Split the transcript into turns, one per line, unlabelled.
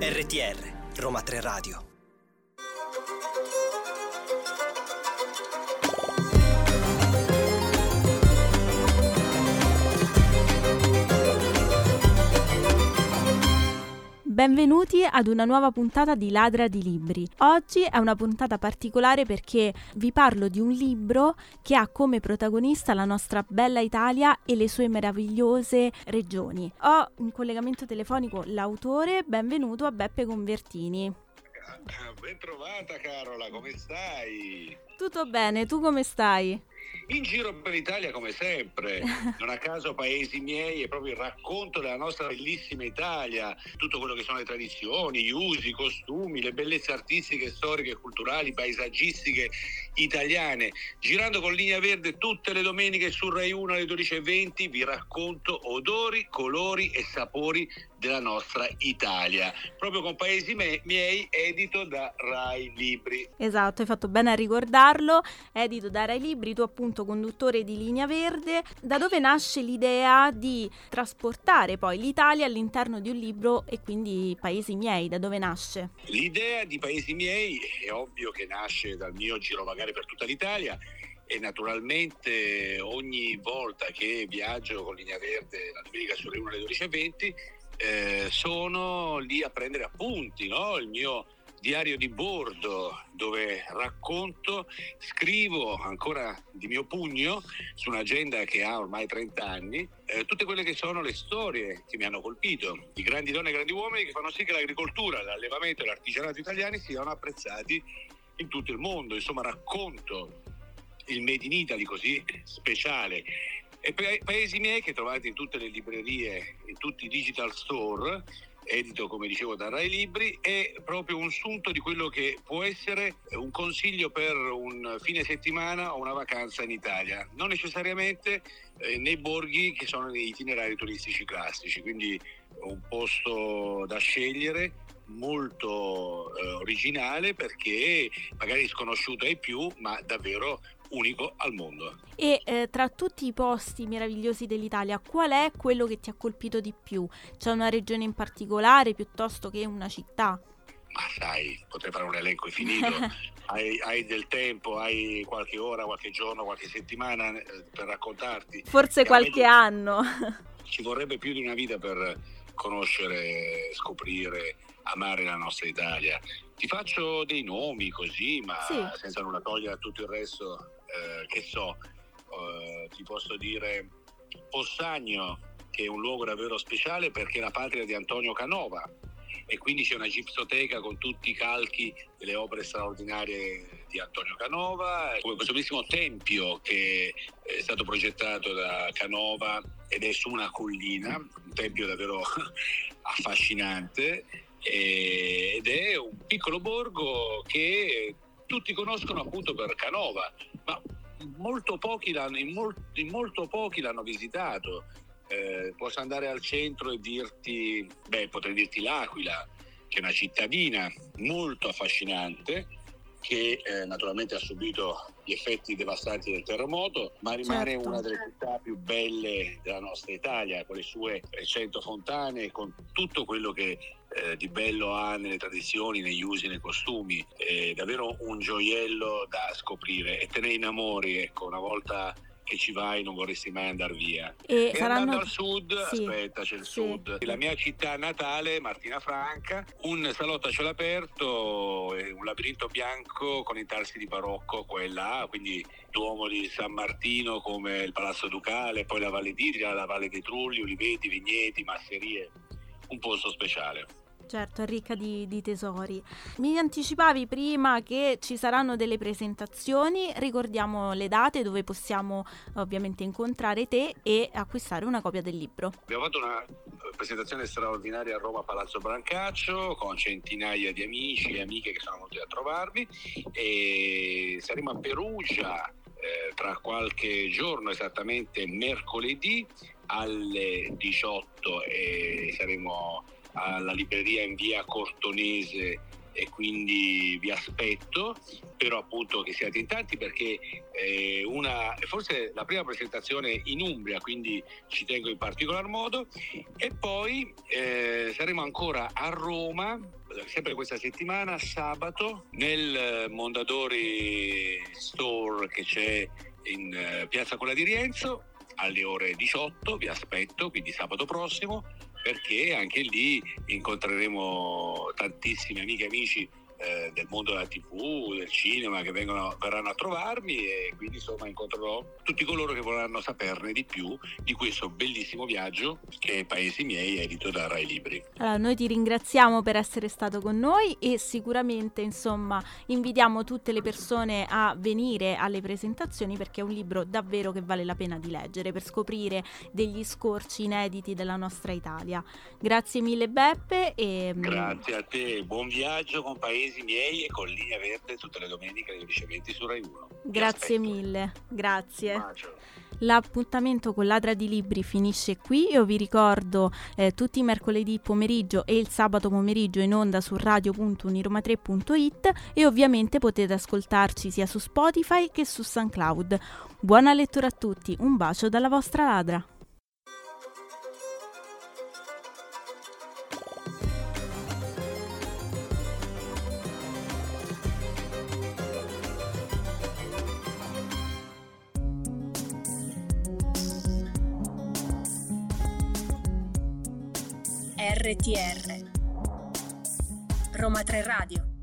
RTR Roma 3 Radio
Benvenuti ad una nuova puntata di Ladra di Libri. Oggi è una puntata particolare perché vi parlo di un libro che ha come protagonista la nostra bella Italia e le sue meravigliose regioni. Ho in collegamento telefonico l'autore, benvenuto a Beppe Convertini.
Ben trovata Carola, come stai?
Tutto bene, tu come stai?
In giro per l'Italia come sempre, non a caso Paesi miei è proprio il racconto della nostra bellissima Italia, tutto quello che sono le tradizioni, gli usi, i costumi, le bellezze artistiche, storiche, culturali, paesaggistiche italiane. Girando con linea verde tutte le domeniche su Rai 1 alle 12.20 vi racconto odori, colori e sapori della nostra Italia, proprio con Paesi me- miei, edito da Rai Libri.
Esatto, hai fatto bene a ricordarlo, edito da Rai Libri, tu appunto conduttore di Linea Verde, da dove nasce l'idea di trasportare poi l'Italia all'interno di un libro e quindi Paesi miei, da dove nasce?
L'idea di Paesi miei è ovvio che nasce dal mio girovagare per tutta l'Italia e naturalmente ogni volta che viaggio con Linea Verde la domenica sulle 1 alle 12.20 eh, sono lì a prendere appunti, no? il mio diario di bordo dove racconto, scrivo ancora di mio pugno su un'agenda che ha ormai 30 anni, eh, tutte quelle che sono le storie che mi hanno colpito, di grandi donne e grandi uomini che fanno sì che l'agricoltura, l'allevamento e l'artigianato italiani siano apprezzati in tutto il mondo. Insomma, racconto il Made in Italy così speciale e pa- paesi miei che trovate in tutte le librerie, in tutti i digital store, edito come dicevo da Rai Libri, è proprio un sunto di quello che può essere un consiglio per un fine settimana o una vacanza in Italia, non necessariamente eh, nei borghi che sono nei itinerari turistici classici, quindi un posto da scegliere molto eh, originale perché magari sconosciuto ai più, ma davvero unico al mondo.
E eh, tra tutti i posti meravigliosi dell'Italia, qual è quello che ti ha colpito di più? C'è una regione in particolare piuttosto che una città?
Ma sai, potrei fare un elenco infinito. hai, hai, del tempo, hai qualche ora, qualche giorno, qualche settimana eh, per raccontarti.
Forse qualche anno.
Ci vorrebbe più di una vita per conoscere, scoprire, amare la nostra Italia. Ti faccio dei nomi così, ma sì. senza nulla togliere a tutto il resto eh, che so, eh, ti posso dire Possagno, che è un luogo davvero speciale perché è la patria di Antonio Canova. E quindi c'è una gipsoteca con tutti i calchi delle opere straordinarie di Antonio Canova, come questo bellissimo tempio che è stato progettato da Canova ed è su una collina, un tempio davvero affascinante ed è un piccolo borgo che tutti conoscono appunto per Canova, ma molto pochi l'hanno, in, mol, in molto pochi l'hanno visitato. Eh, posso andare al centro e dirti, beh, potrei dirti l'Aquila, che è una cittadina molto affascinante, che eh, naturalmente ha subito gli effetti devastanti del terremoto, ma rimane certo. una delle città più belle della nostra Italia, con le sue 100 fontane, con tutto quello che eh, di bello ha nelle tradizioni, negli usi, nei costumi. È davvero un gioiello da scoprire e te ne innamori, ecco, una volta che ci vai non vorresti mai andare via. E, e saranno... andando al sud, sì. aspetta, c'è il sì. sud, la mia città natale, Martina Franca, un salotto a cielo aperto, un labirinto bianco con intarsi di barocco qua e là, quindi Duomo di San Martino come il Palazzo Ducale, poi la Valle d'Idria, la Valle dei Trulli, Uliveti, Vigneti, Masserie, un posto speciale.
Certo, è ricca di, di, tesori. Mi anticipavi prima che ci saranno delle presentazioni, ricordiamo le date dove possiamo ovviamente incontrare te e acquistare una copia del libro.
Abbiamo fatto una presentazione straordinaria a Roma Palazzo Brancaccio con centinaia di amici e amiche che sono venuti a trovarmi e saremo a Perugia eh, tra qualche giorno, esattamente mercoledì alle 18 e saremo alla libreria in via Cortonese e quindi vi aspetto, però appunto che siate in tanti perché è una, forse la prima presentazione in Umbria, quindi ci tengo in particolar modo. E poi eh, saremo ancora a Roma sempre questa settimana, sabato, nel Mondadori Store che c'è in eh, Piazza Colla di Rienzo alle ore 18, vi aspetto, quindi sabato prossimo, perché anche lì incontreremo tantissimi amiche e amici eh, del mondo della tv, del cinema che vengono, verranno a trovarmi e quindi insomma incontrerò tutti coloro che vorranno saperne di più di questo bellissimo viaggio che è Paesi miei edito da Rai Libri.
Allora, noi ti ringraziamo per essere stato con noi e sicuramente insomma invitiamo tutte le persone a venire alle presentazioni perché è un libro davvero che vale la pena di leggere per scoprire degli scorci inediti della nostra Italia. Grazie mille Beppe e
mm, grazie a te, buon viaggio con Paesi paesi miei e con Linea Verde tutte le domeniche alle 10.20 su Rai 1.
Grazie mille, grazie. L'appuntamento con Ladra di Libri finisce qui. Io vi ricordo eh, tutti i mercoledì pomeriggio e il sabato pomeriggio in onda su radio.uniroma3.it e ovviamente potete ascoltarci sia su Spotify che su SoundCloud. Buona lettura a tutti, un bacio dalla vostra ladra.
RTR Roma 3 Radio